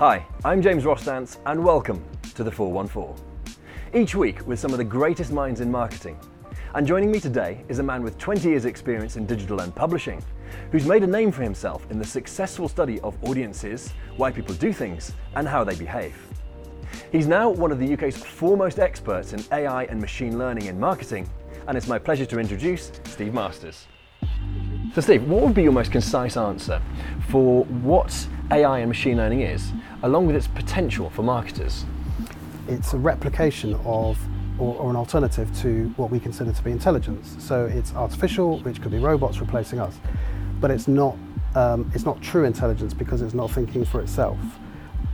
Hi, I'm James Rostance, and welcome to the 414. Each week with some of the greatest minds in marketing. And joining me today is a man with 20 years' experience in digital and publishing, who's made a name for himself in the successful study of audiences, why people do things, and how they behave. He's now one of the UK's foremost experts in AI and machine learning in marketing, and it's my pleasure to introduce Steve Masters. So, Steve, what would be your most concise answer for what AI and machine learning is, along with its potential for marketers? It's a replication of or, or, an alternative to what we consider to be intelligence. So it's artificial, which could be robots replacing us, but it's not um, it's not true intelligence because it's not thinking for itself.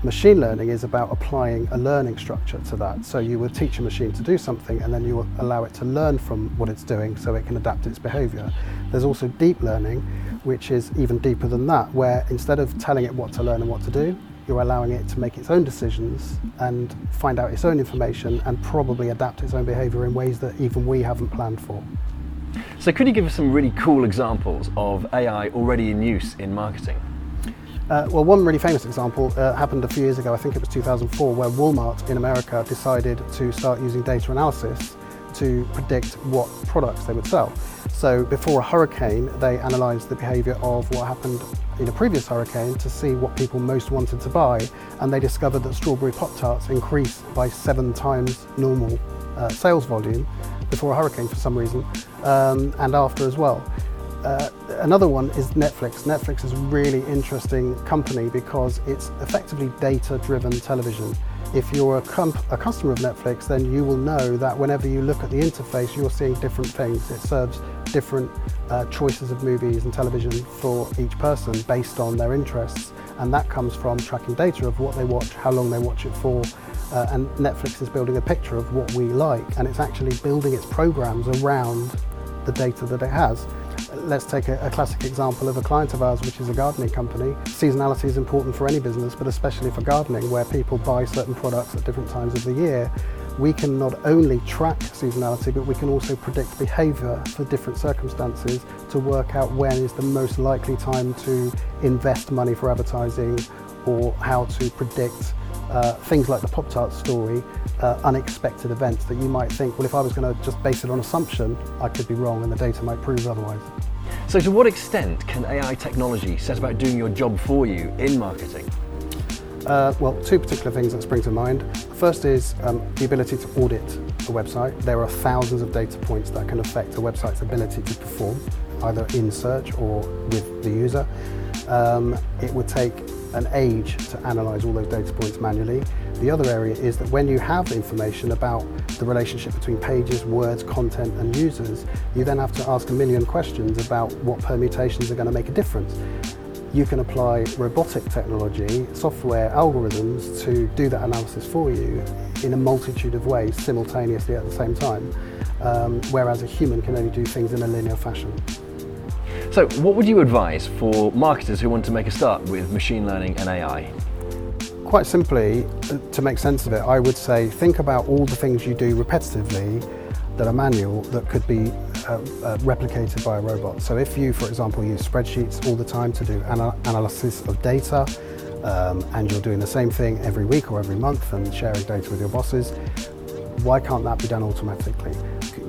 Machine learning is about applying a learning structure to that. So you would teach a machine to do something and then you will allow it to learn from what it's doing so it can adapt its behavior. There's also deep learning, which is even deeper than that, where instead of telling it what to learn and what to do, you're allowing it to make its own decisions and find out its own information and probably adapt its own behavior in ways that even we haven't planned for. So, could you give us some really cool examples of AI already in use in marketing? Uh, well, one really famous example uh, happened a few years ago, I think it was 2004, where Walmart in America decided to start using data analysis to predict what products they would sell. So before a hurricane, they analysed the behaviour of what happened in a previous hurricane to see what people most wanted to buy, and they discovered that strawberry Pop Tarts increased by seven times normal uh, sales volume before a hurricane for some reason, um, and after as well. Uh, another one is Netflix. Netflix is a really interesting company because it's effectively data driven television. If you're a, a, customer of Netflix, then you will know that whenever you look at the interface, you're seeing different things. It serves different uh, choices of movies and television for each person based on their interests. And that comes from tracking data of what they watch, how long they watch it for. Uh, and Netflix is building a picture of what we like, and it's actually building its programs around the data that it has. Let's take a, a, classic example of a client of ours, which is a gardening company. Seasonality is important for any business, but especially for gardening, where people buy certain products at different times of the year. We can not only track seasonality, but we can also predict behaviour for different circumstances to work out when is the most likely time to invest money for advertising or how to predict uh, things like the Pop Tart story, uh, unexpected events that you might think, well, if I was going to just base it on assumption, I could be wrong and the data might prove otherwise. So, to what extent can AI technology set about doing your job for you in marketing? Uh, well, two particular things that spring to mind. First is um, the ability to audit a website. There are thousands of data points that can affect a website's ability to perform, either in search or with the user. Um, it would take an age to analyze all those data points manually. The other area is that when you have information about the relationship between pages, words, content, and users, you then have to ask a million questions about what permutations are going to make a difference. You can apply robotic technology, software, algorithms to do that analysis for you in a multitude of ways simultaneously at the same time, um, whereas a human can only do things in a linear fashion. So, what would you advise for marketers who want to make a start with machine learning and AI? Quite simply, uh, to make sense of it, I would say think about all the things you do repetitively that are manual that could be uh, uh, replicated by a robot. So, if you, for example, use spreadsheets all the time to do ana- analysis of data, um, and you're doing the same thing every week or every month and sharing data with your bosses, why can't that be done automatically?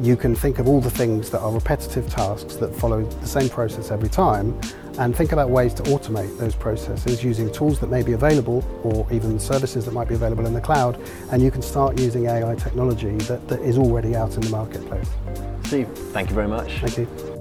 You can think of all the things that are repetitive tasks that follow the same process every time and think about ways to automate those processes using tools that may be available or even services that might be available in the cloud and you can start using AI technology that, that is already out in the marketplace. Steve, thank you very much. Thank you.